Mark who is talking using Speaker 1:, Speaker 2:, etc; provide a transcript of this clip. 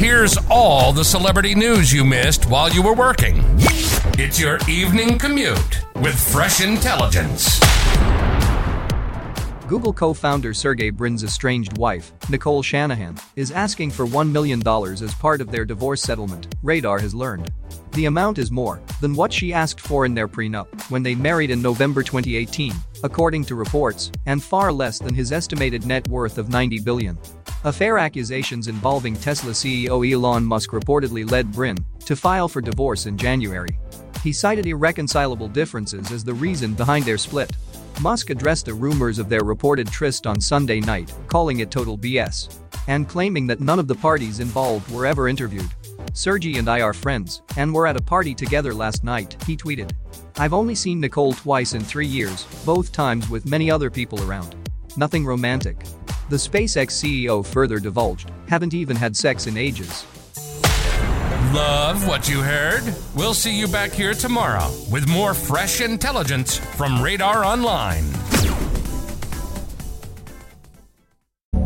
Speaker 1: Here's all the celebrity news you missed while you were working. It's your evening commute with fresh intelligence.
Speaker 2: Google co founder Sergey Brin's estranged wife, Nicole Shanahan, is asking for $1 million as part of their divorce settlement, Radar has learned. The amount is more than what she asked for in their prenup when they married in November 2018, according to reports, and far less than his estimated net worth of 90 billion. Affair accusations involving Tesla CEO Elon Musk reportedly led Brin to file for divorce in January. He cited irreconcilable differences as the reason behind their split. Musk addressed the rumors of their reported tryst on Sunday night, calling it total BS, and claiming that none of the parties involved were ever interviewed. Sergey and I are friends, and we're at a party together last night, he tweeted. I've only seen Nicole twice in three years, both times with many other people around. Nothing romantic. The SpaceX CEO further divulged, haven't even had sex in ages.
Speaker 1: Love what you heard? We'll see you back here tomorrow with more fresh intelligence from Radar Online.